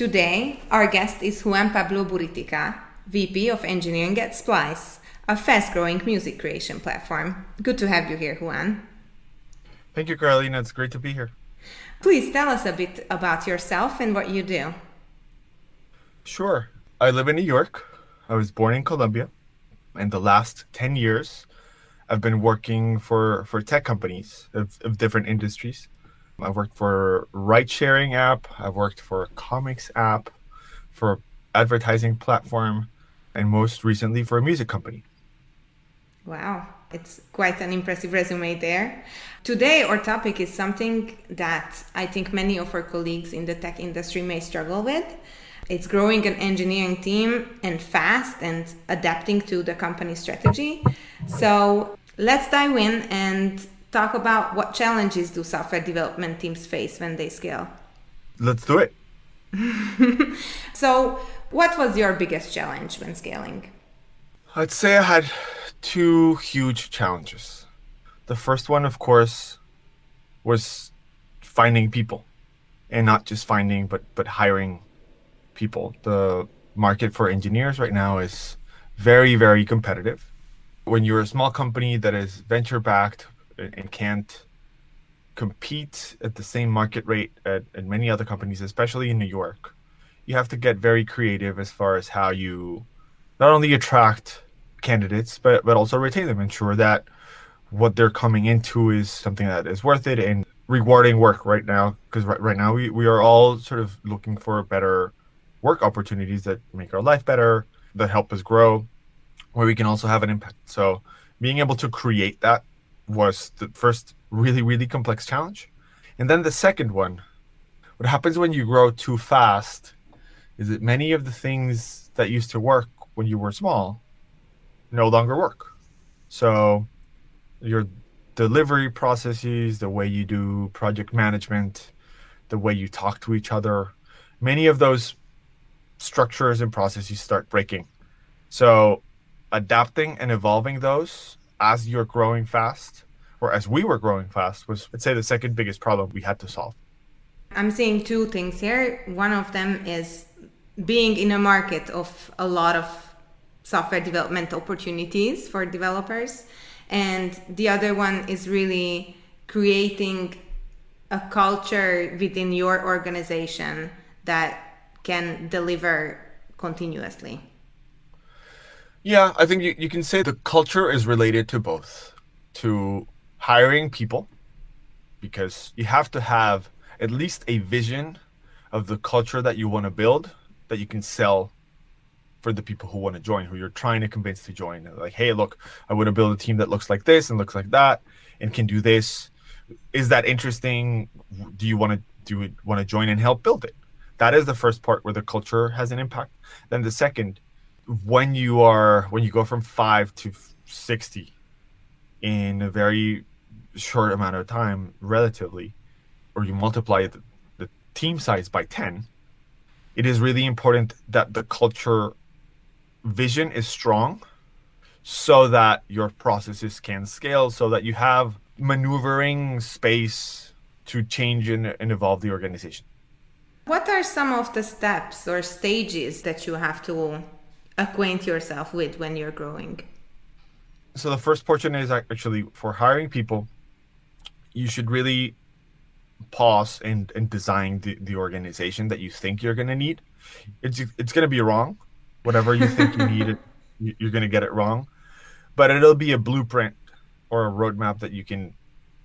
Today, our guest is Juan Pablo Buriticá, VP of Engineering at Splice, a fast growing music creation platform. Good to have you here, Juan. Thank you, Carolina. It's great to be here. Please tell us a bit about yourself and what you do. Sure. I live in New York. I was born in Colombia. And the last 10 years, I've been working for, for tech companies of, of different industries. I've worked for a ride sharing app. I've worked for a comics app, for advertising platform, and most recently for a music company. Wow, it's quite an impressive resume there. Today, our topic is something that I think many of our colleagues in the tech industry may struggle with. It's growing an engineering team and fast and adapting to the company strategy. So let's dive in and talk about what challenges do software development teams face when they scale. Let's do it. so, what was your biggest challenge when scaling? I'd say I had two huge challenges. The first one, of course, was finding people and not just finding but but hiring people. The market for engineers right now is very very competitive. When you're a small company that is venture backed and can't compete at the same market rate at, at many other companies, especially in New York, you have to get very creative as far as how you not only attract candidates but but also retain them, ensure that what they're coming into is something that is worth it and rewarding work right now because right, right now we, we are all sort of looking for better work opportunities that make our life better that help us grow where we can also have an impact. So being able to create that was the first really, really complex challenge. And then the second one, what happens when you grow too fast is that many of the things that used to work when you were small no longer work. So your delivery processes, the way you do project management, the way you talk to each other, many of those structures and processes start breaking. So adapting and evolving those as you're growing fast, or as we were growing fast, was I'd say the second biggest problem we had to solve. I'm seeing two things here. One of them is being in a market of a lot of software development opportunities for developers. And the other one is really creating a culture within your organization that can deliver continuously. Yeah, I think you, you can say the culture is related to both to hiring people, because you have to have at least a vision of the culture that you want to build that you can sell for the people who want to join, who you're trying to convince to join. Like, hey, look, I want to build a team that looks like this and looks like that and can do this. Is that interesting? Do you want to do it, want to join and help build it? That is the first part where the culture has an impact. Then the second when you are when you go from five to 60 in a very short amount of time relatively or you multiply the, the team size by 10 it is really important that the culture vision is strong so that your processes can scale so that you have maneuvering space to change and, and evolve the organization. What are some of the steps or stages that you have to acquaint yourself with when you're growing? So the first portion is actually for hiring people, you should really pause and, and design the, the organization that you think you're going to need. It's, it's going to be wrong. Whatever you think you need, it, you're going to get it wrong. But it'll be a blueprint or a roadmap that you can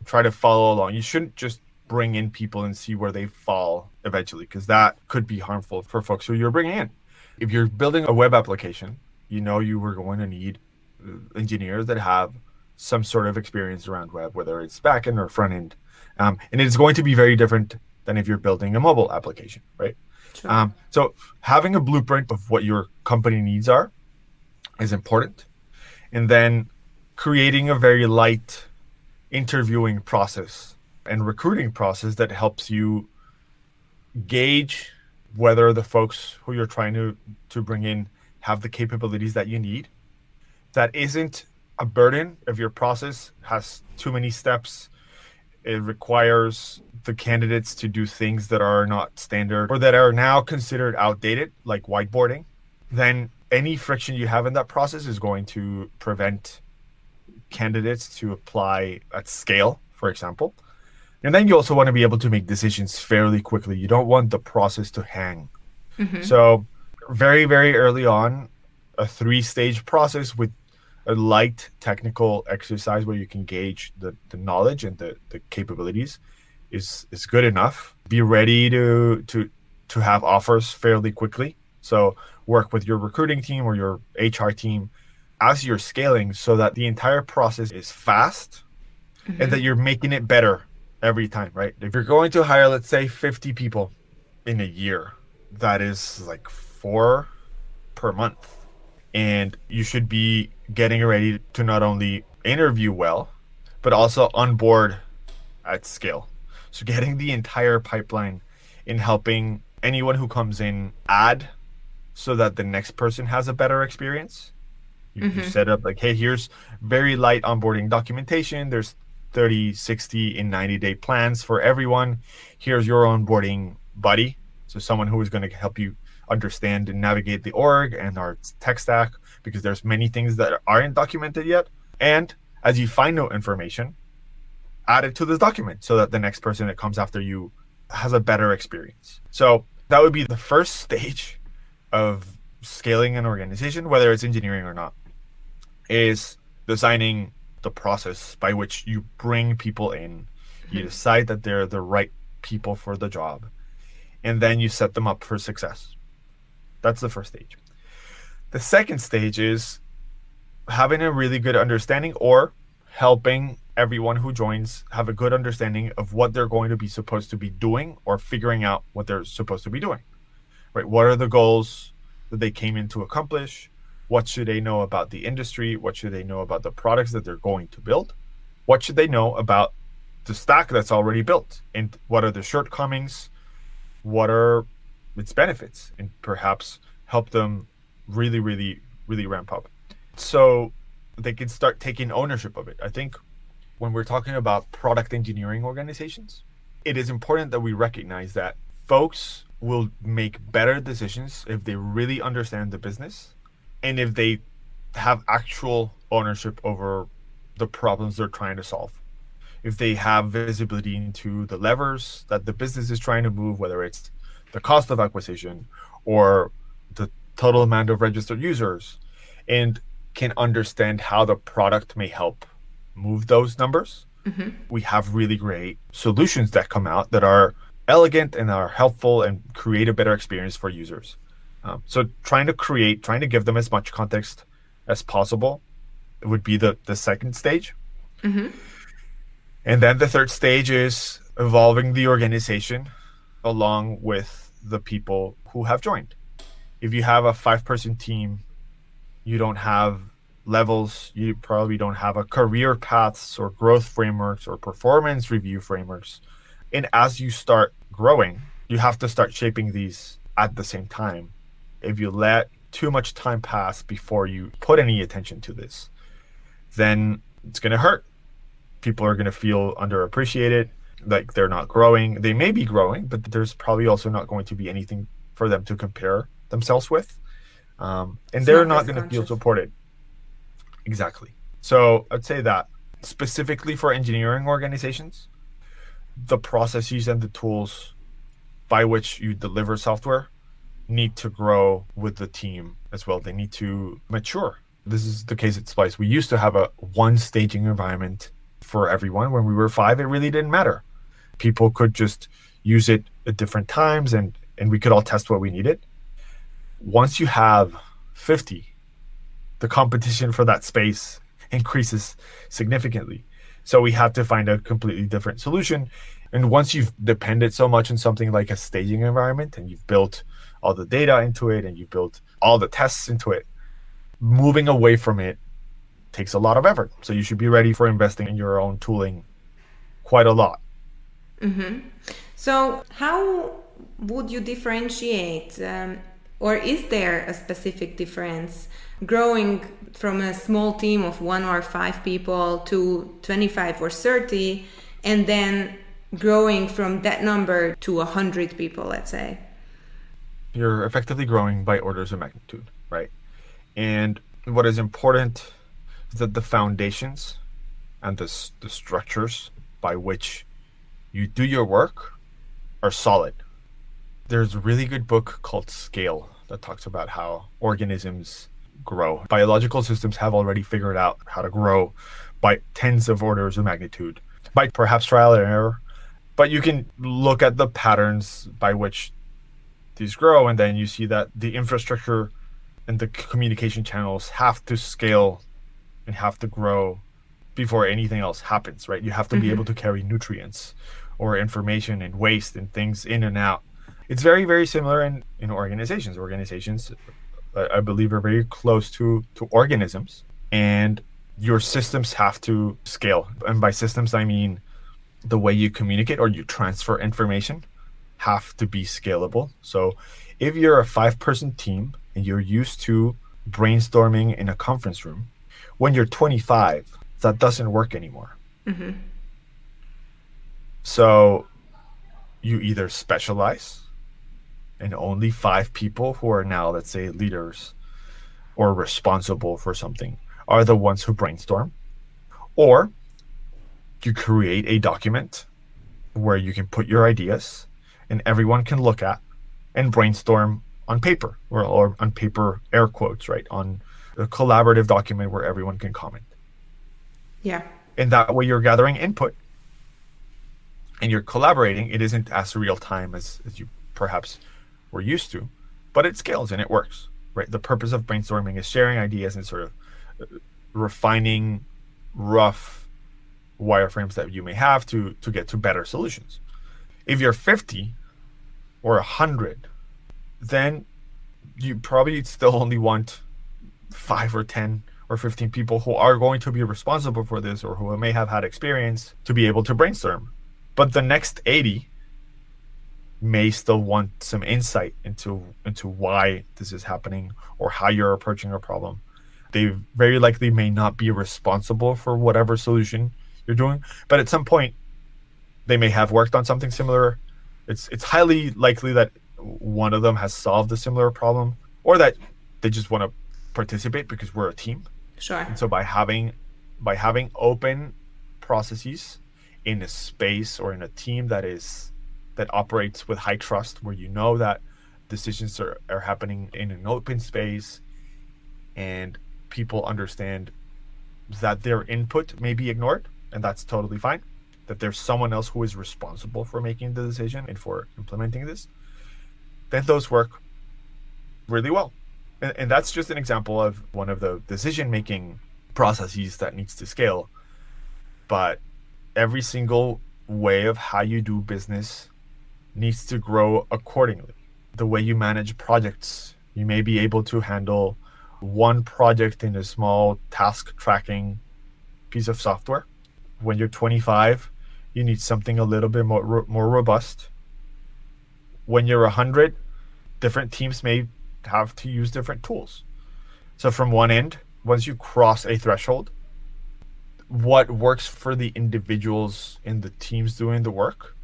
try to follow along. You shouldn't just bring in people and see where they fall eventually, because that could be harmful for folks who you're bringing in if you're building a web application, you know you were going to need uh, engineers that have some sort of experience around web, whether it's back end or front end. Um, and it's going to be very different than if you're building a mobile application, right? Sure. Um, so having a blueprint of what your company needs are is important, and then creating a very light interviewing process and recruiting process that helps you gauge whether the folks who you're trying to to bring in have the capabilities that you need. That isn't a burden if your process has too many steps. It requires the candidates to do things that are not standard or that are now considered outdated, like whiteboarding. Then any friction you have in that process is going to prevent candidates to apply at scale, for example. And then you also want to be able to make decisions fairly quickly. You don't want the process to hang. Mm-hmm. So, very, very early on, a three stage process with a light technical exercise where you can gauge the, the knowledge and the, the capabilities is is good enough. Be ready to to to have offers fairly quickly. So work with your recruiting team or your HR team as you're scaling so that the entire process is fast mm-hmm. and that you're making it better every time, right? If you're going to hire, let's say, 50 people in a year, that is like four per month. And you should be getting ready to not only interview well, but also onboard at scale. So, getting the entire pipeline in helping anyone who comes in add so that the next person has a better experience. You, mm-hmm. you set up like, hey, here's very light onboarding documentation. There's 30, 60, and 90 day plans for everyone. Here's your onboarding buddy. So someone who is going to help you understand and navigate the org and our tech stack because there's many things that aren't documented yet. And as you find no information, add it to this document so that the next person that comes after you has a better experience. So that would be the first stage of scaling an organization, whether it's engineering or not, is designing the process by which you bring people in. You hmm. decide that they're the right people for the job, and then you set them up for success. That's the first stage. The second stage is having a really good understanding or helping everyone who joins have a good understanding of what they're going to be supposed to be doing or figuring out what they're supposed to be doing. Right? What are the goals that they came in to accomplish? What should they know about the industry? What should they know about the products that they're going to build? What should they know about the stack that's already built? And what are the shortcomings? What are its benefits? And perhaps help them really, really, really ramp up. So they can start taking ownership of it. I think when we're talking about product engineering organizations, it is important that we recognize that folks will make better decisions if they really understand the business and if they have actual ownership over the problems they're trying to solve. If they have visibility into the levers that the business is trying to move, whether it's the cost of acquisition or the total amount of registered users, and can understand how the product may help move those numbers, mm-hmm. we have really great solutions that come out that are elegant and are helpful and create a better experience for users. Um, so trying to create, trying to give them as much context as possible would be the, the second stage. Mm-hmm. And then the third stage is evolving the organization along with the people who have joined. If you have a five person team, you don't have levels, you probably don't have a career paths or growth frameworks or performance review frameworks. And as you start growing, you have to start shaping these at the same time if you let too much time pass before you put any attention to this, then it's going to hurt. People are going to feel underappreciated, like they're not growing. They may be growing, but there's probably also not going to be anything for them to compare themselves with. Um, and it's they're not, not going to feel supported. Exactly. So I'd say that specifically for engineering organizations, the processes and the tools by which you deliver software need to grow with the team as well. They need to mature. This is the case at Splice. We used to have a one staging environment for everyone. When we were five, it really didn't matter. People could just use it at different times and, and we could all test what we needed. Once you have 50, the competition for that space increases significantly. So we have to find a completely different solution And once you've depended so much on something like a staging environment and you've built all the data into it and you've built all the tests into it, moving away from it takes a lot of effort. So you should be ready for investing in your own tooling quite a lot. Mm-hmm. So, how would you differentiate, um, or is there a specific difference growing from a small team of one or five people to 25 or 30, and then growing from that number to 100 people, let's say? You're effectively growing by orders of magnitude, right? And what is important is that the foundations and the, the structures by which you do your work are solid. There's a really good book called Scale that talks about how organisms grow. Biological systems have already figured out how to grow by tens of orders of magnitude, by perhaps trial and error. But you can look at the patterns by which these grow, and then you see that the infrastructure and the communication channels have to scale and have to grow before anything else happens, right? You have to mm-hmm. be able to carry nutrients or information and waste and things in and out. It's very, very similar in, in organizations. Organizations, I believe, are very close to, to organisms, and your systems have to scale. And by systems, I mean the way you communicate or you transfer information have to be scalable. So if you're a five person team and you're used to brainstorming in a conference room, when you're 25, that doesn't work anymore. Mm-hmm. So you either specialize and only five people who are now, let's say, leaders or responsible for something are the ones who brainstorm, or you create a document where you can put your ideas and everyone can look at and brainstorm on paper or, or on paper air quotes right? On a collaborative document where everyone can comment. Yeah. And that way you're gathering input and you're collaborating. It isn't as real time as, as you perhaps were used to but it scales and it works right? The purpose of brainstorming is sharing ideas and sort of uh, refining rough wireframes that you may have to to get to better solutions if you're 50 or 100 then you probably still only want five or 10 or 15 people who are going to be responsible for this or who may have had experience to be able to brainstorm. But the next 80 may still want some insight into into why this is happening or how you're approaching a problem. They very likely may not be responsible for whatever solution you're doing, but at some point they may have worked on something similar. It's it's highly likely that one of them has solved a similar problem or that they just want to participate because we're a team. Sure. And so by having by having open processes in a space or in a team that is that operates with high trust where you know that decisions are, are happening in an open space and people understand that their input may be ignored and that's totally fine that there's someone else who is responsible for making the decision and for implementing this then those work really well. And, and that's just an example of one of the decision making processes that needs to scale. But every single way of how you do business needs to grow accordingly. The way you manage projects, you may be able to handle one project in a small task tracking piece of software. When you're 25, you need something a little bit more more robust. When you're 100 different teams may have to use different tools. So from one end once you cross a threshold what works for the individuals in the teams doing the work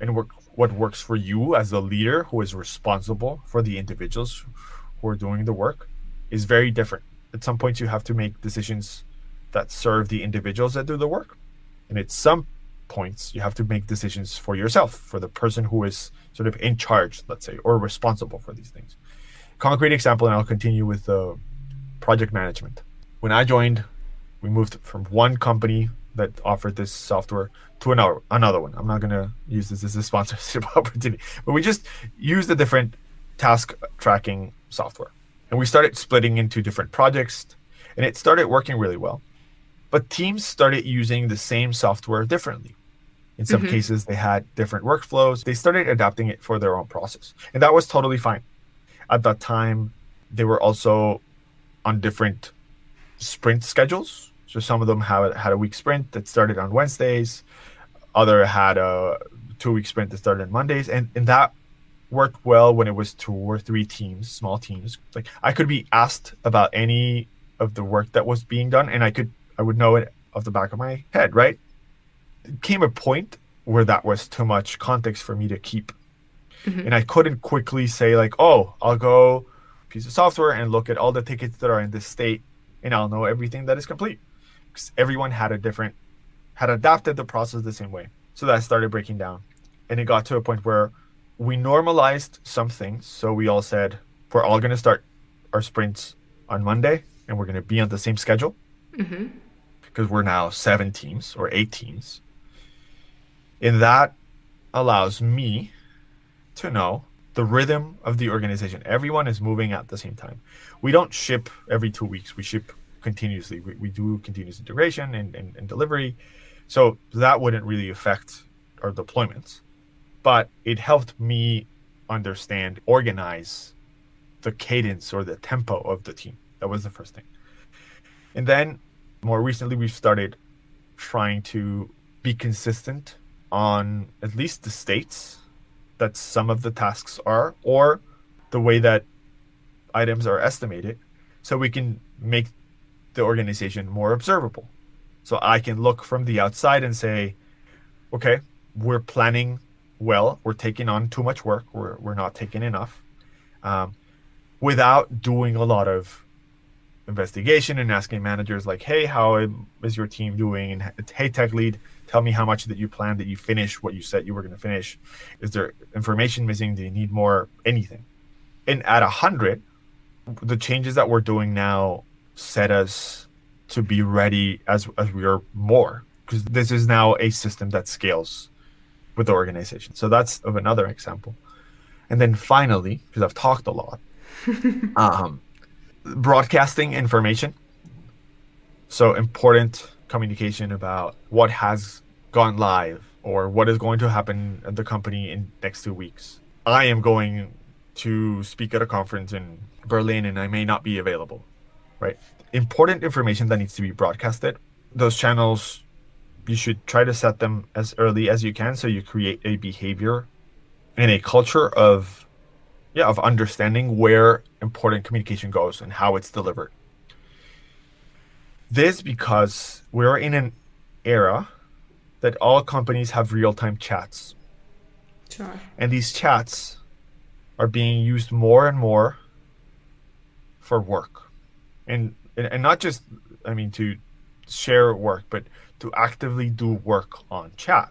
and what what works for you as a leader who is responsible for the individuals who are doing the work is very different. At some points you have to make decisions that serve the individuals that do the work and at some points you have to make decisions for yourself for the person who is sort of in charge let's say or responsible for these things. Concrete example and i'll continue with the uh, project management. When i joined we moved from one company that offered this software to another another one. I'm not going to use this as a sponsorship opportunity but we just used a different task tracking software. And we started splitting into different projects and it started working really well but teams started using the same software differently. In some mm-hmm. cases, they had different workflows. They started adapting it for their own process. And that was totally fine. At that time, they were also on different sprint schedules. So some of them had, had a week sprint that started on Wednesdays, other had a two week sprint that started on Mondays. And, and that worked well when it was two or three teams, small teams. Like I could be asked about any of the work that was being done and I could I would know it off the back of my head, right? It came a point where that was too much context for me to keep. Mm-hmm. And I couldn't quickly say like, "Oh, I'll go piece of software and look at all the tickets that are in this state and I'll know everything that is complete." Because everyone had a different had adapted the process the same way. So that started breaking down. And it got to a point where we normalized some things. So we all said, we're all going to start our sprints on Monday and we're going to be on the same schedule. Mm-hmm. Because we're now seven teams or eight teams. And that allows me to know the rhythm of the organization. Everyone is moving at the same time. We don't ship every two weeks, we ship continuously. We, we do continuous integration and, and, and delivery. So that wouldn't really affect our deployments but it helped me understand, organize the cadence or the tempo of the team. That was the first thing. And then more recently, we've started trying to be consistent on at least the states that some of the tasks are, or the way that items are estimated, so we can make the organization more observable. So I can look from the outside and say, okay, we're planning well. We're taking on too much work. We're, we're not taking enough um, without doing a lot of investigation and asking managers like, hey, how is your team doing? And hey, tech lead, tell me how much that you planned that you finished what you said you were going to finish. Is there information missing? Do you need more? Anything? And at a hundred, the changes that we're doing now set us to be ready as as we are more because this is now a system that scales with the organization. So that's of another example. And then finally, because I've talked a lot, um, broadcasting information. So important communication about what has gone live or what is going to happen at the company in next two weeks. I am going to speak at a conference in Berlin and I may not be available. Right? Important information that needs to be broadcasted. Those channels you should try to set them as early as you can so you create a behavior and a culture of yeah of understanding where important communication goes and how it's delivered this because we're in an era that all companies have real-time chats sure. and these chats are being used more and more for work and and not just i mean to share work but to actively do work on chat.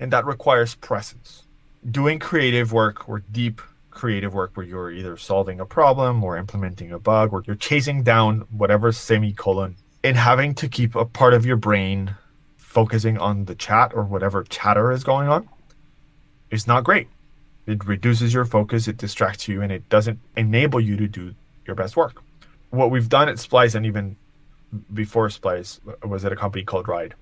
And that requires presence. Doing creative work or deep creative work where you're either solving a problem or implementing a bug or you're chasing down whatever semicolon and having to keep a part of your brain focusing on the chat or whatever chatter is going on is not great. It reduces your focus, it distracts you, and it doesn't enable you to do your best work. What we've done at Splice and even before Splice was at a company called Ride.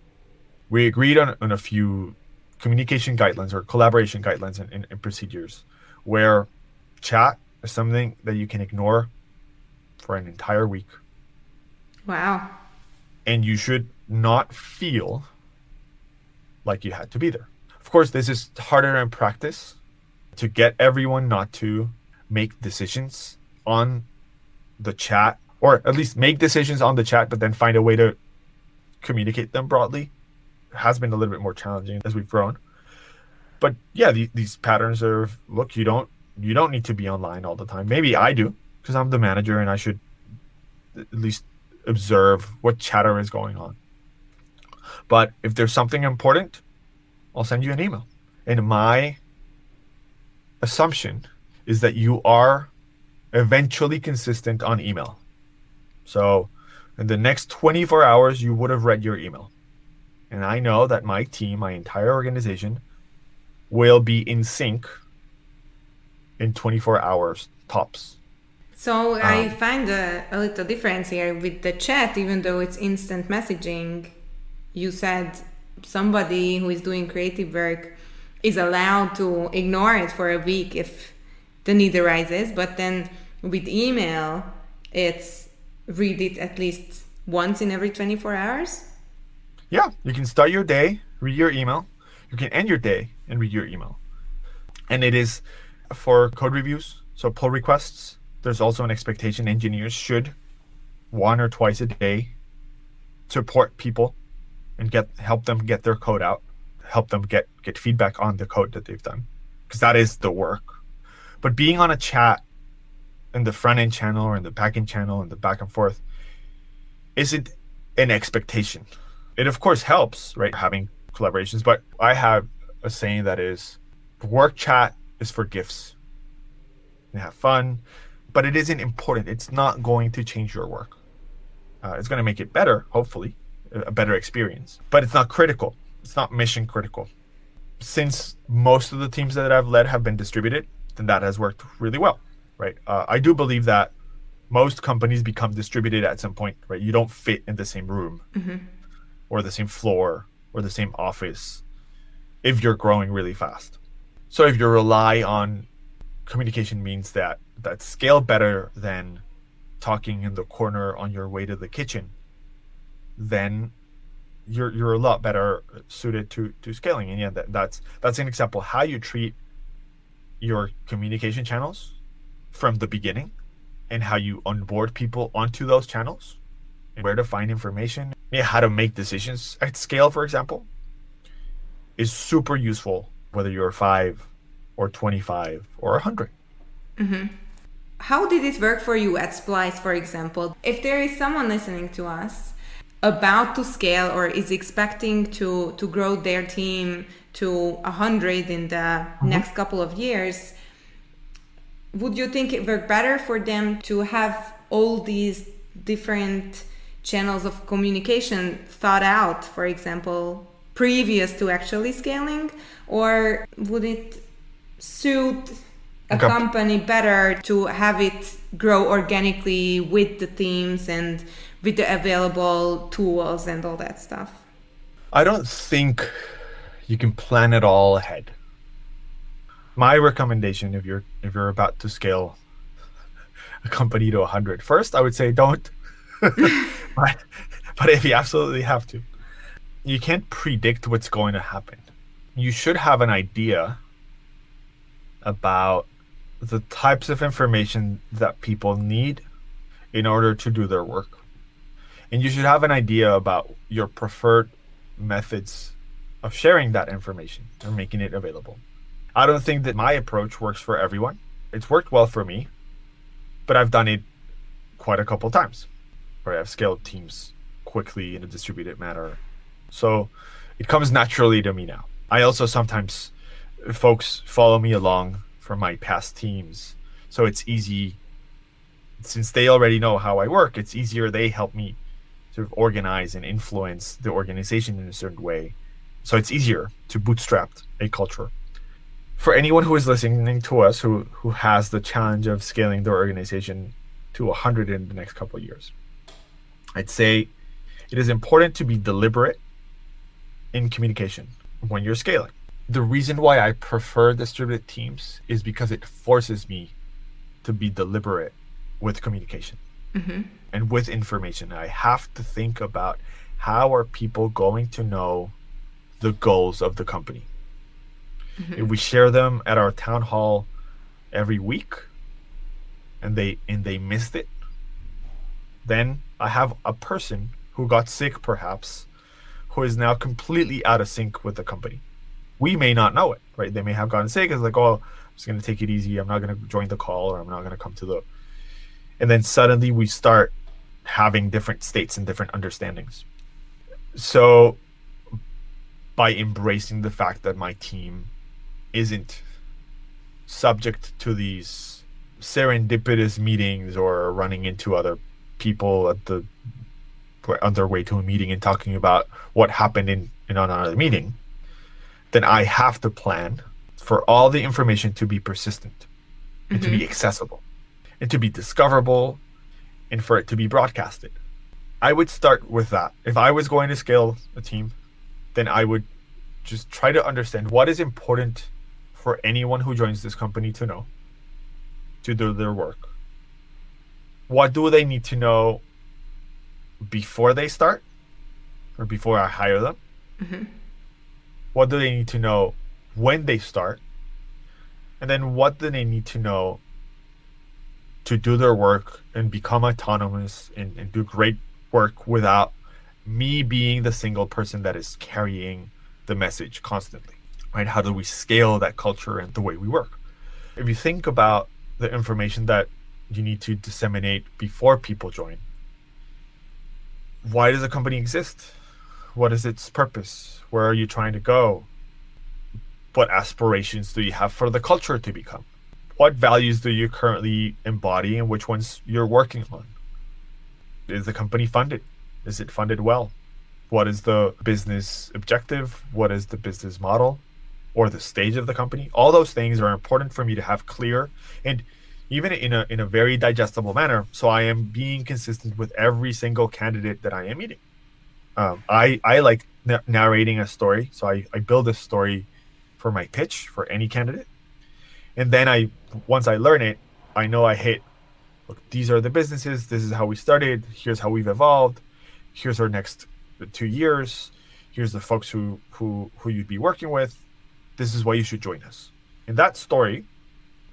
We agreed on, on a few communication guidelines or collaboration guidelines and, and, and procedures where chat is something that you can ignore for an entire week. Wow. And you should not feel like you had to be there. Of course, this is harder in practice to get everyone not to make decisions on the chat or at least make decisions on the chat, but then find a way to communicate them broadly has been a little bit more challenging as we've grown. But yeah, the, these patterns of look, you don't you don't need to be online all the time. Maybe I do because I'm the manager and I should at least observe what chatter is going on. But if there's something important, I'll send you an email. And my assumption is that you are eventually consistent on email. So in the next 24 hours, you would have read your email. And I know that my team, my entire organization, will be in sync in 24 hours tops. So um, I find a, a little difference here with the chat, even though it's instant messaging. You said somebody who is doing creative work is allowed to ignore it for a week if the need arises. But then with email, it's read it at least once in every 24 hours. Yeah, you can start your day, read your email. You can end your day and read your email. And it is for code reviews, so pull requests. There's also an expectation engineers should one or twice a day support people and get help them get their code out, help them get get feedback on the code that they've done, because that is the work. But being on a chat in the front end channel or in the back end channel and the back and forth isn't an expectation. It of course helps, right? Having collaborations, but I have a saying that is work chat is for gifts. And have fun, but it isn't important. It's not going to change your work. Uh, it's going to make it better, hopefully, a better experience, but it's not critical. It's not mission critical. Since most of the teams that I've led have been distributed, then that has worked really well, right? Uh, I do believe that most companies become distributed at some point, right? You don't fit in the same room mm-hmm. or the same floor or the same office if you're growing really fast. So if you rely on communication means that that scale better than talking in the corner on your way to the kitchen, then you're you're a lot better suited to to scaling. And yeah, that, that's that's an example how you treat your communication channels from the beginning and how you onboard people onto those channels and where to find information, yeah, how to make decisions at scale, for example, is super useful whether you're five or 25 or 100. Mm-hmm. How did it work for you at Splice, for example? If there is someone listening to us about to scale or is expecting to, to grow their team to 100 in the mm-hmm. next couple of years, would you think it work better for them to have all these different channels of communication thought out, for example, previous to actually scaling? Or would it suit a company better to have it grow organically with the teams and with the available tools and all that stuff? I don't think you can plan it all ahead my recommendation if you're if you're about to scale a company to 100 first i would say don't but, but if you absolutely have to you can't predict what's going to happen you should have an idea about the types of information that people need in order to do their work and you should have an idea about your preferred methods of sharing that information or making it available I don't think that my approach works for everyone. It's worked well for me, but I've done it quite a couple times where I've scaled teams quickly in a distributed manner. So it comes naturally to me now. I also sometimes folks follow me along from my past teams. So it's easy since they already know how I work, it's easier they help me sort of organize and influence the organization in a certain way. So it's easier to bootstrap a culture for anyone who is listening to us who who has the challenge of scaling their organization to 100 in the next couple of years i'd say it is important to be deliberate in communication when you're scaling the reason why i prefer distributed teams is because it forces me to be deliberate with communication mm-hmm. and with information i have to think about how are people going to know the goals of the company Mm-hmm. If we share them at our town hall every week and they and they missed it, then I have a person who got sick perhaps who is now completely out of sync with the company. We may not know it, right? They may have gotten sick. It's like, oh, I'm just gonna take it easy. I'm not gonna join the call, or I'm not gonna come to the. And then suddenly we start having different states and different understandings. So, by embracing the fact that my team isn't subject to these serendipitous meetings or running into other people at the on their way to a meeting and talking about what happened in, in another meeting, then I have to plan for all the information to be persistent and mm-hmm. to be mm-hmm. accessible and to be discoverable and for it to be broadcasted. I would start with that. If I was going to scale a team then I would just try to understand what is important for anyone who joins this company to know to do their work. What do they need to know before they start or before I hire them? Mm-hmm. What do they need to know when they start? And then what do they need to know to do their work and become autonomous and, and do great work without me being the single person that is carrying the message constantly? Right? How do we scale that culture and the way we work? If you think about the information that you need to disseminate before people join, why does a company exist? What is its purpose? Where are you trying to go? What aspirations do you have for the culture to become? What values do you currently embody and which ones you're working on? Is the company funded? Is it funded well? What is the business objective? What is the business model or the stage of the company? All those things are important for me to have clear and even in a in a very digestible manner. So I am being consistent with every single candidate that I am meeting. Um, I I like narrating a story, so I I build a story for my pitch for any candidate, and then I once I learn it, I know I hit. Look, these are the businesses. This is how we started. Here's how we've evolved. Here's our next two years. Here's the folks who who who you'd be working with. This is why you should join us. And that story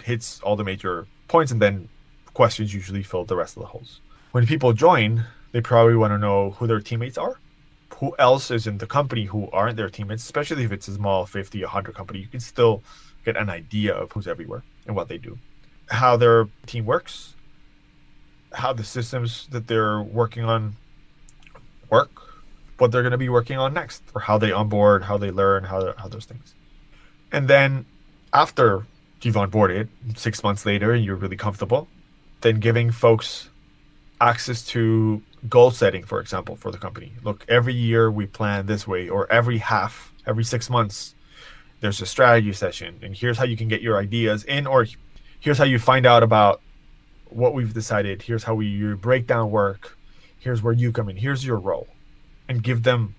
hits all the major points, and then questions usually fill the rest of the holes. When people join, they probably want to know who their teammates are, who else is in the company who aren't their teammates, especially if it's a small 50, 100 company. You can still get an idea of who's everywhere and what they do, how their team works, how the systems that they're working on work, what they're going to be working on next, or how they onboard, how they learn, how, how those things. And then after you've onboarded six months later and you're really comfortable, then giving folks access to goal setting, for example, for the company. Look, every year we plan this way, or every half, every six months, there's a strategy session, and here's how you can get your ideas in, or here's how you find out about what we've decided. Here's how we you break down work. Here's where you come in. Here's your role, and give them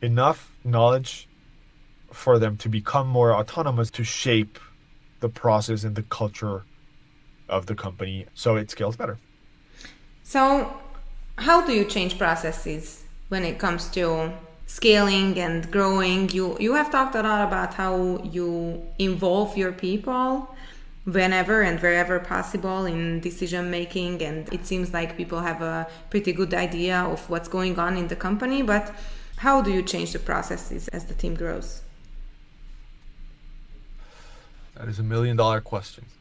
enough knowledge for them to become more autonomous to shape the process and the culture of the company so it scales better. So, how do you change processes when it comes to scaling and growing? You you have talked a lot about how you involve your people whenever and wherever possible in decision making and it seems like people have a pretty good idea of what's going on in the company, but how do you change the processes as the team grows? That is a million dollar question.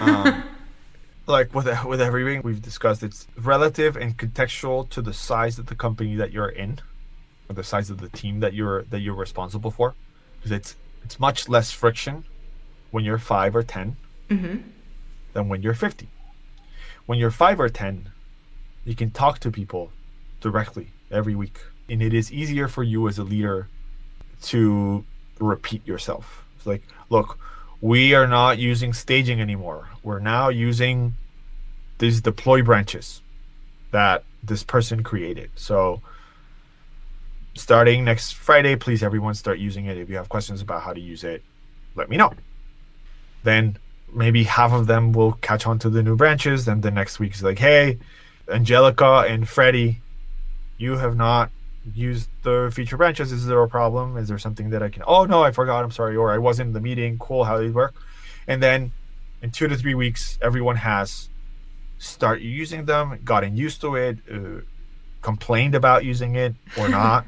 Um, like with with everything we've discussed, it's relative and contextual to the size of the company that you're in, or the size of the team that you're that you're responsible for. Because it's it's much less friction when you're five or 10 mm-hmm. than when you're fifty. When you're five or ten, you can talk to people directly every week, and it is easier for you as a leader to repeat yourself. It's like, look, we are not using staging anymore. We're now using these deploy branches that this person created. So starting next Friday, please everyone start using it. If you have questions about how to use it, let me know. Then maybe half of them will catch on to the new branches. Then the next week is like, hey, Angelica and Freddie, you have not use the feature branches. Is there a problem? Is there something that I can? Oh no, I forgot. I'm sorry, or I wasn't in the meeting. Cool, how they work? And then in two to three weeks, everyone has start using them, gotten used to it, uh, complained about using it or not.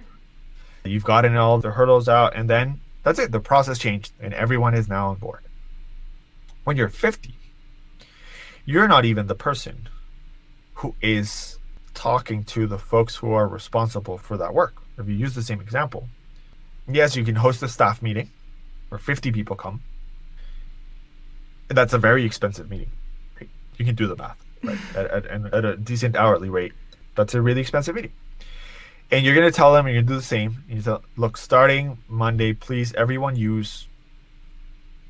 You've gotten all the hurdles out, and then that's it. The process changed, and everyone is now on board. When you're 50, you're not even the person who is talking to the folks who are responsible for that work. If you use the same example, yes, you can host a staff meeting where 50 people come. And that's a very expensive meeting. You can do the math. Right? at, at, at a decent hourly rate, that's a really expensive meeting. And you're going to tell them, you're going to do the same. You tell, look, starting Monday, please, everyone use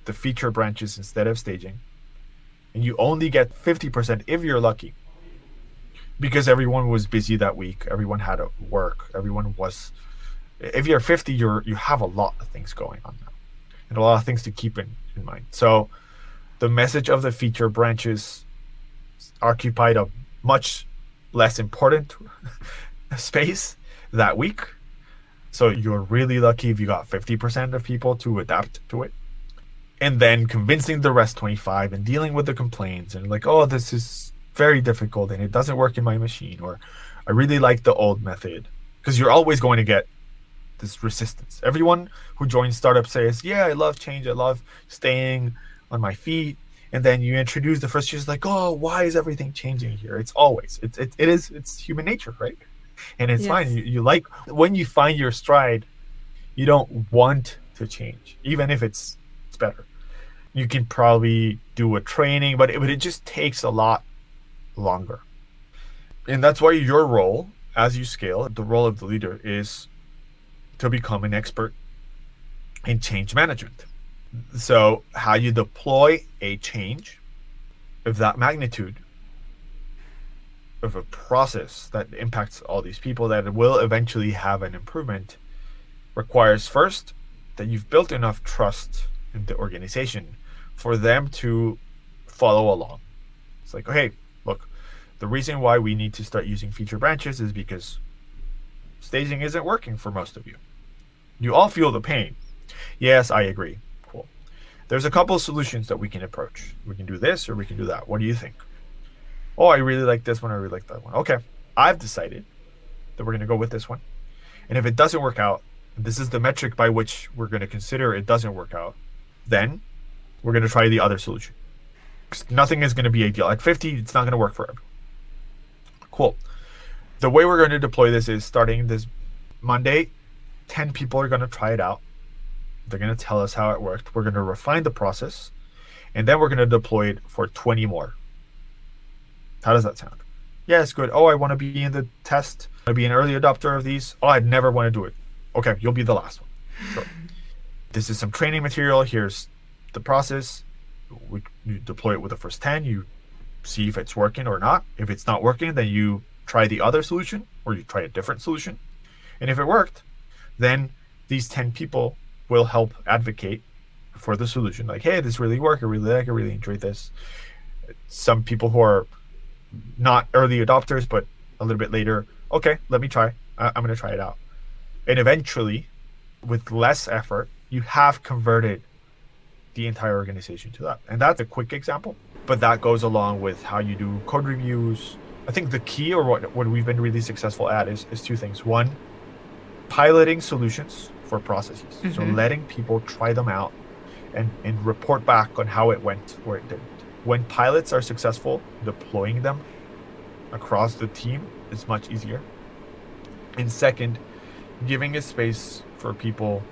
the feature branches instead of staging. And you only get 50% if you're lucky because everyone was busy that week. Everyone had work. Everyone was If you're 50, you're you have a lot of things going on now, and a lot of things to keep in, in mind. So, the message of the feature branches occupied a much less important space that week. So you're really lucky if you got 50% of people to adapt to it. And then convincing the rest 25 and dealing with the complaints and like, oh, this is very difficult and it doesn't work in my machine. Or I really like the old method. Because you're always going to get this resistance. Everyone who joins startup says, yeah, I love change. I love staying on my feet and then you introduce the first year, like, oh, why is everything changing here? It's always, it's, it, it is, it's human nature, right? And it's yes. fine. You, you like, when you find your stride, you don't want to change, even if it's, it's better. You can probably do a training, but it, but it just takes a lot longer. And that's why your role as you scale, the role of the leader is to become an expert in change management so, how you deploy a change of that magnitude of a process that impacts all these people that will eventually have an improvement requires first that you've built enough trust in the organization for them to follow along. It's like, look, the reason why we need to start using feature branches is because staging isn't working for most of you. You all feel the pain. Yes, I agree Cool. there's a couple of solutions that we can approach. We can do this or we can do that. What do you think? Oh, I really like this one. I really like that one. Okay. I've decided that we're going to go with this one. And if it doesn't work out, this is the metric by which we're going to consider it doesn't work out, then we're going to try the other solution. Nothing is going to be ideal. At 50, it's not going to work for everyone. Cool. The way we're going to deploy this is starting this Monday, 10 people are going to try it out they're going to tell us how it worked. We're going to refine the process, and then we're going to deploy it for 20 more. How does that sound? Yeah, it's good. Oh, I want to be in the test. I want to be an early adopter of these. Oh, I'd never want to do it. Okay, you'll be the last one. Sure. this is some training material. Here's the process. We you deploy it with the first 10. You see if it's working or not. If it's not working, then you try the other solution or you try a different solution. And if it worked, then these 10 people will help advocate for the solution. Like, hey, this really worked. I really like. I really enjoyed this. Some people who are not early adopters, but a little bit later, okay, let me try. I- I'm going to try it out. And eventually, with less effort, you have converted the entire organization to that. And that's a quick example, but that goes along with how you do code reviews. I think the key, or what, what we've been really successful at, is, is two things. One, piloting solutions for processes. Mm-hmm. So letting people try them out and, and report back on how it went or it didn't. When pilots are successful, deploying them across the team is much easier. And second, giving a space for people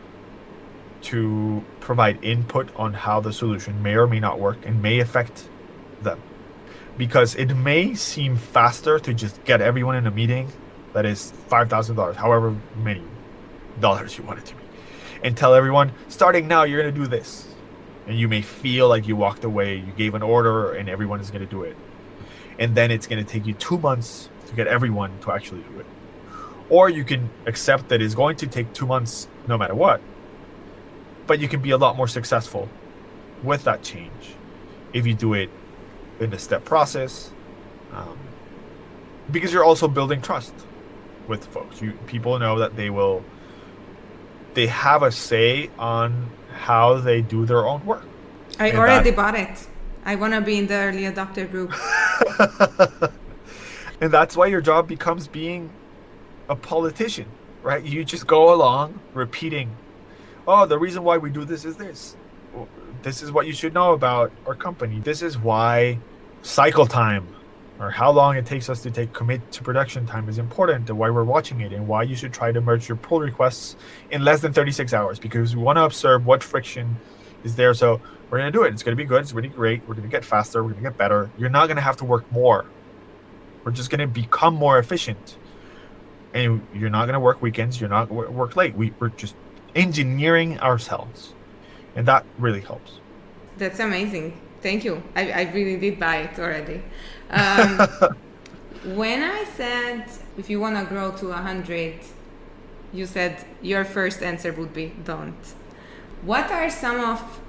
to provide input on how the solution may or may not work and may affect them. Because it may seem faster to just get everyone in a meeting that is $5,000, however many dollars you want it to be, and tell everyone, starting now, you're going to do this. And you may feel like you walked away, you gave an order, and everyone is going to do it. And then it's going to take you two months to get everyone to actually do it. Or you can accept that it's going to take two months no matter what. But you can be a lot more successful with that change if you do it in a step process. Um, because you're also building trust with folks. You people know that they will they have a say on how they do their own work. I and already that... bought it. I want to be in the early adopter group. and that's why your job becomes being a politician, right? You just go along repeating, oh, the reason why we do this is this. This is what you should know about our company. This is why cycle time or how long it takes us to take commit to production time is important and why we're watching it and why you should try to merge your pull requests in less than 36 hours because we want to observe what friction is there. So we're going to do it. It's going to be good. It's really great. We're going to get faster. We're going to get better. You're not going to have to work more. We're just going to become more efficient. And you're not going to work weekends. You're not work late. We, we're just engineering ourselves. And that really helps. That's amazing. Thank you. I, I really did buy it already. Um, when I said if you want to grow to 100, you said your first answer would be don't. What are some of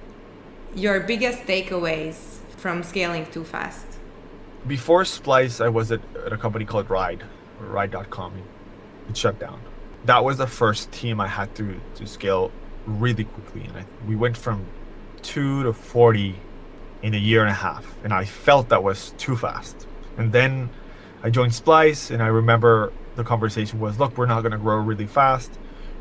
your biggest takeaways from scaling too fast? Before Splice, I was at, at a company called Ride, Ride.com. It shut down. That was the first team I had to, to scale really quickly. And I, we went from two to 40 in a year and a half. And I felt that was too fast. And then I joined Splice, and I remember the conversation was look, we're not going to grow really fast.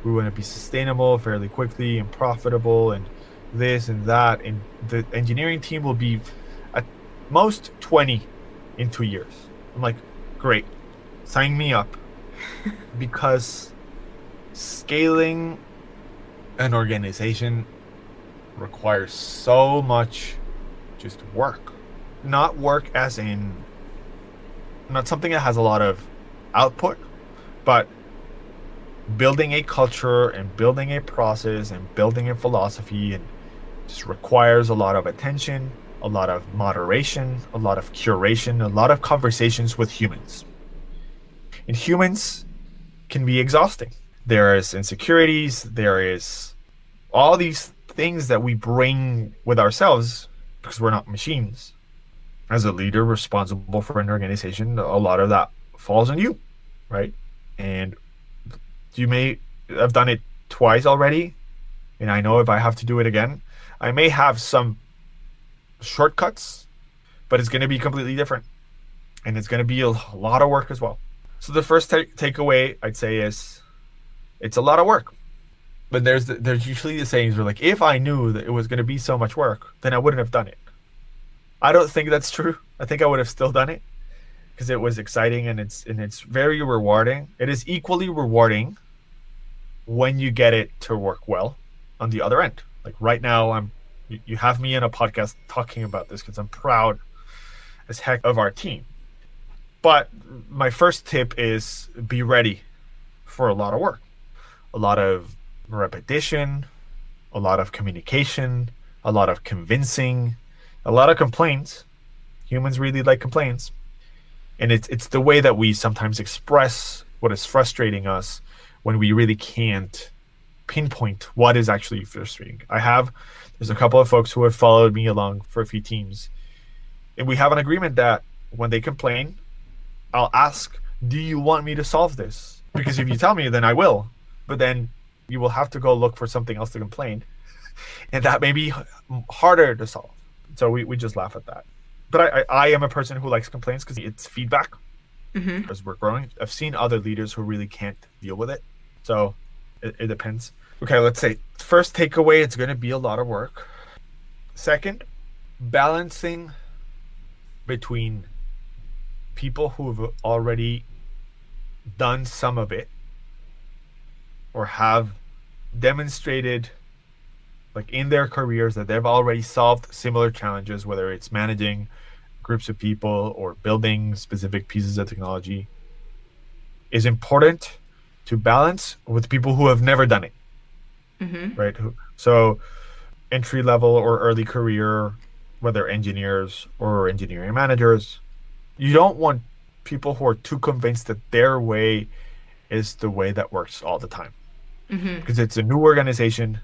We want to be sustainable fairly quickly and profitable and this and that. And the engineering team will be at most 20 in two years. I'm like, great, sign me up. because scaling an organization requires so much just work. Not work as in not something that has a lot of output, but building a culture and building a process and building a philosophy and just requires a lot of attention, a lot of moderation, a lot of curation, a lot of conversations with humans. And humans can be exhausting. There is insecurities, there is all these things that we bring with ourselves because we're not machines. As a leader responsible for an organization, a lot of that falls on you, right? And you may have done it twice already. And I know if I have to do it again, I may have some shortcuts, but it's going to be completely different. And it's going to be a lot of work as well. So the first t- takeaway I'd say is it's a lot of work. But there's the, there's usually the sayings where like if I knew that it was going to be so much work, then I wouldn't have done it. I don't think that's true. I think I would have still done it because it was exciting and it's and it's very rewarding. It is equally rewarding when you get it to work well on the other end. Like right now, I'm you have me in a podcast talking about this because I'm proud as heck of our team. But my first tip is be ready for a lot of work, a lot of repetition, a lot of communication, a lot of convincing, a lot of complaints. Humans really like complaints. And it's it's the way that we sometimes express what is frustrating us when we really can't pinpoint what is actually frustrating. I have there's a couple of folks who have followed me along for a few teams. And we have an agreement that when they complain, I'll ask, "Do you want me to solve this?" Because if you tell me, then I will. But then you will have to go look for something else to complain. and that may be harder to solve. So we, we just laugh at that. But I, I, I am a person who likes complaints because it's feedback mm-hmm. because we're growing. I've seen other leaders who really can't deal with it. So it, it depends. Okay, let's say first takeaway it's going to be a lot of work. Second, balancing between people who've already done some of it or have demonstrated like in their careers that they've already solved similar challenges whether it's managing groups of people or building specific pieces of technology is important to balance with people who have never done it mm-hmm. right so entry level or early career whether engineers or engineering managers you don't want people who are too convinced that their way is the way that works all the time mm-hmm. because it's a new organization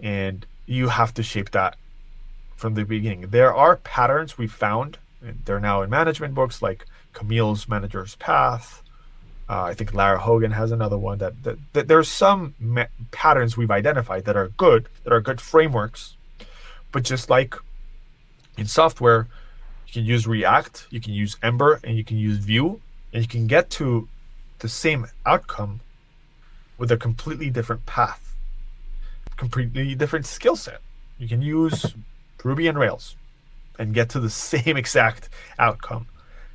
and you have to shape that from the beginning. There are patterns we found, and they're now in management books like Camille's Manager's Path. Uh, I think Lara Hogan has another one that, that, that there's some ma- patterns we've identified that are good, that are good frameworks. But just like in software, you can use React, you can use Ember, and you can use Vue, and you can get to the same outcome with a completely different path, completely different skill set. You can use Ruby and Rails and get to the same exact outcome.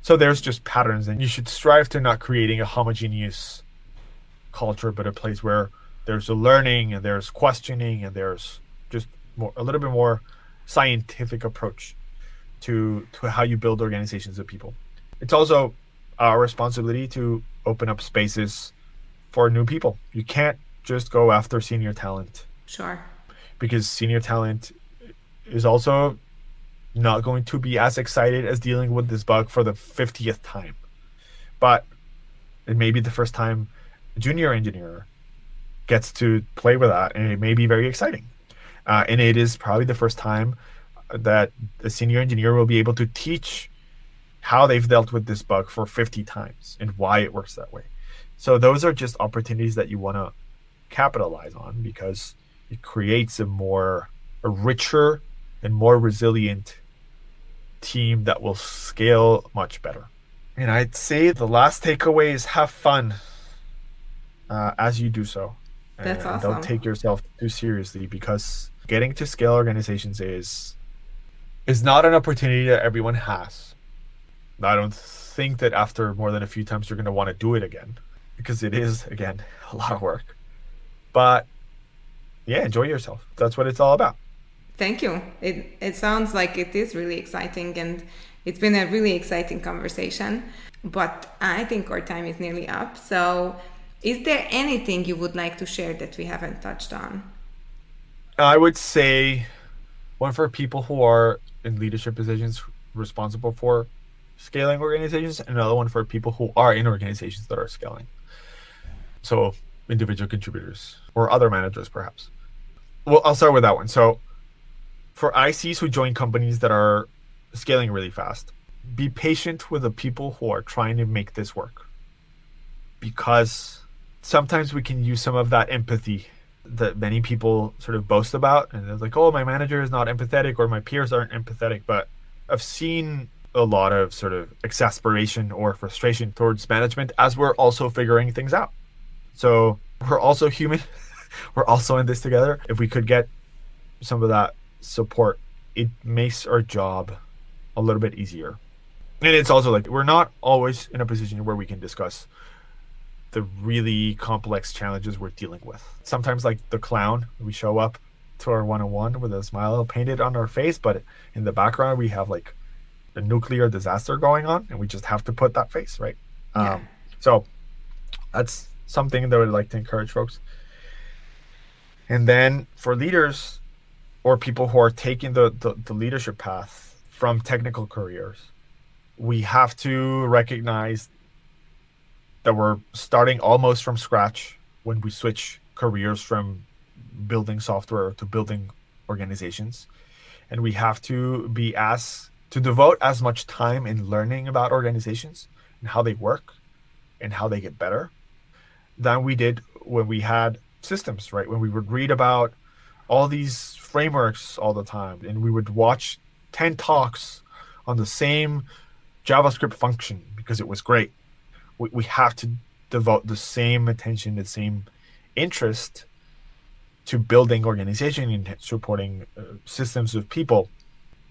So there's just patterns, and you should strive to not creating a homogeneous culture, but a place where there's a learning and there's questioning and there's just more a little bit more scientific approach to to how you build organizations of people. It's also our responsibility to open up spaces for new people. You can't just go after senior talent. Sure. Because senior talent is also not going to be as excited as dealing with this bug for the 50th time. But it may be the first time a junior engineer gets to play with that, and it may be very exciting. Uh, and it is probably the first time that a senior engineer will be able to teach how they've dealt with this bug for 50 times and why it works that way. So those are just opportunities that you want to capitalize on because it creates a more a richer and more resilient team that will scale much better. And I'd say the last takeaway is have fun uh, as you do so. That's and awesome. Don't take yourself too seriously because getting to scale organizations is is not an opportunity that everyone has. I don't think that after more than a few times you're going to want to do it again because it is again a lot of work. But yeah, enjoy yourself. That's what it's all about. Thank you. It it sounds like it is really exciting and it's been a really exciting conversation. But I think our time is nearly up. So is there anything you would like to share that we haven't touched on? I would say one for people who are in leadership positions responsible for scaling organizations, and another one for people who are in organizations that are scaling. So individual contributors or other managers, perhaps. Well, I'll start with that one. So for ICs who join companies that are scaling really fast, be patient with the people who are trying to make this work. Because sometimes we can use some of that empathy that many people sort of boast about and they're like oh my manager is not empathetic or my peers aren't empathetic but i've seen a lot of sort of exasperation or frustration towards management as we're also figuring things out. So we're also human. We're also in this together. If we could get some of that support it makes our job a little bit easier. And it's also like we're not always in a position where we can discuss the really complex challenges we're dealing with. Sometimes, like the clown, we show up to our one on one with a smile painted on our face, but in the background, we have like a nuclear disaster going on, and we just have to put that face, right? Yeah. Um, so that's something that I would like to encourage folks. And then for leaders or people who are taking the, the, the leadership path from technical careers, we have to recognize that we're starting almost from scratch when we switch careers from building software to building organizations and we have to be as to devote as much time in learning about organizations and how they work and how they get better than we did when we had systems right? When we would read about all these frameworks all the time and we would watch 10 talks on the same javascript function because it was great. We, we have to devote the same attention, the same interest to building organization and supporting uh, systems of people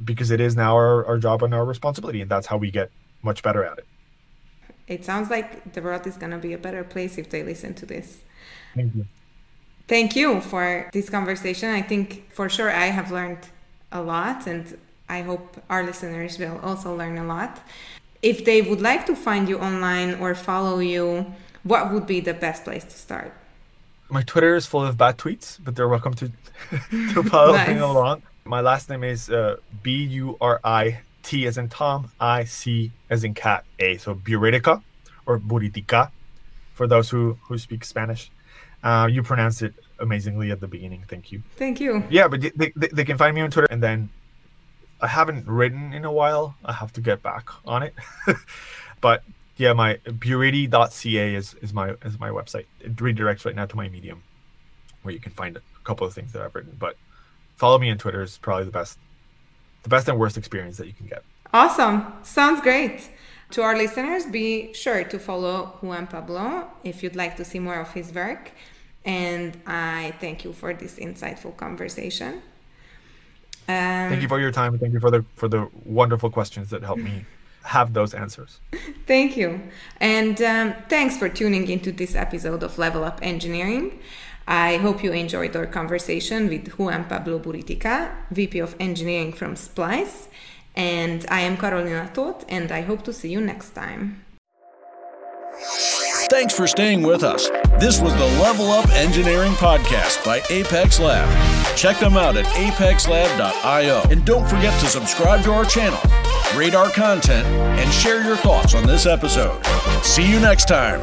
because it is now our, our job and our responsibility and that's how we get much better at it It sounds like the world is going to be a better place if they listen to this. thank you Thank you for this conversation. I think for sure I have learned a lot, and I hope our listeners will also learn a lot. If they would like to find you online or follow you, what would be the best place to start? my twitter is full of bad tweets but they're welcome to to follow me Nice. along my last name is uh, b-u-r-i-t as in tom i-c as in cat a. So buritica or buritica for those who who speak spanish. Uh, you pronounced it amazingly at the beginning. Thank you. Thank you. yeah but they, they, they can find me on twitter and then i haven't written in a while. I have to get back on it. But yeah my buriti.ca is, is my is my website. It redirects right now to my medium where you can find a couple of things that i've written. But follow me on twitter is probably the best the best and worst experience that you can get Awesome. Sounds great. To our listeners, be sure to follow Juan Pablo if you'd like to see more of his work. And I thank you for this insightful conversation. Um, thank you for your time thank you for the for the wonderful questions that helped me have those answers Thank you. And um, thanks for tuning into this episode of Level Up Engineering. I hope you enjoyed our conversation with Juan Pablo Buriticá, VP of Engineering from Splice. And I am Karolina Toth, and I hope to see you next time. Thanks for staying with us. This was the Level Up Engineering Podcast by Apex Lab. Check them out at apexlab.io. And don't forget to subscribe to our channel, rate our content, and share your thoughts on this episode. See you next time.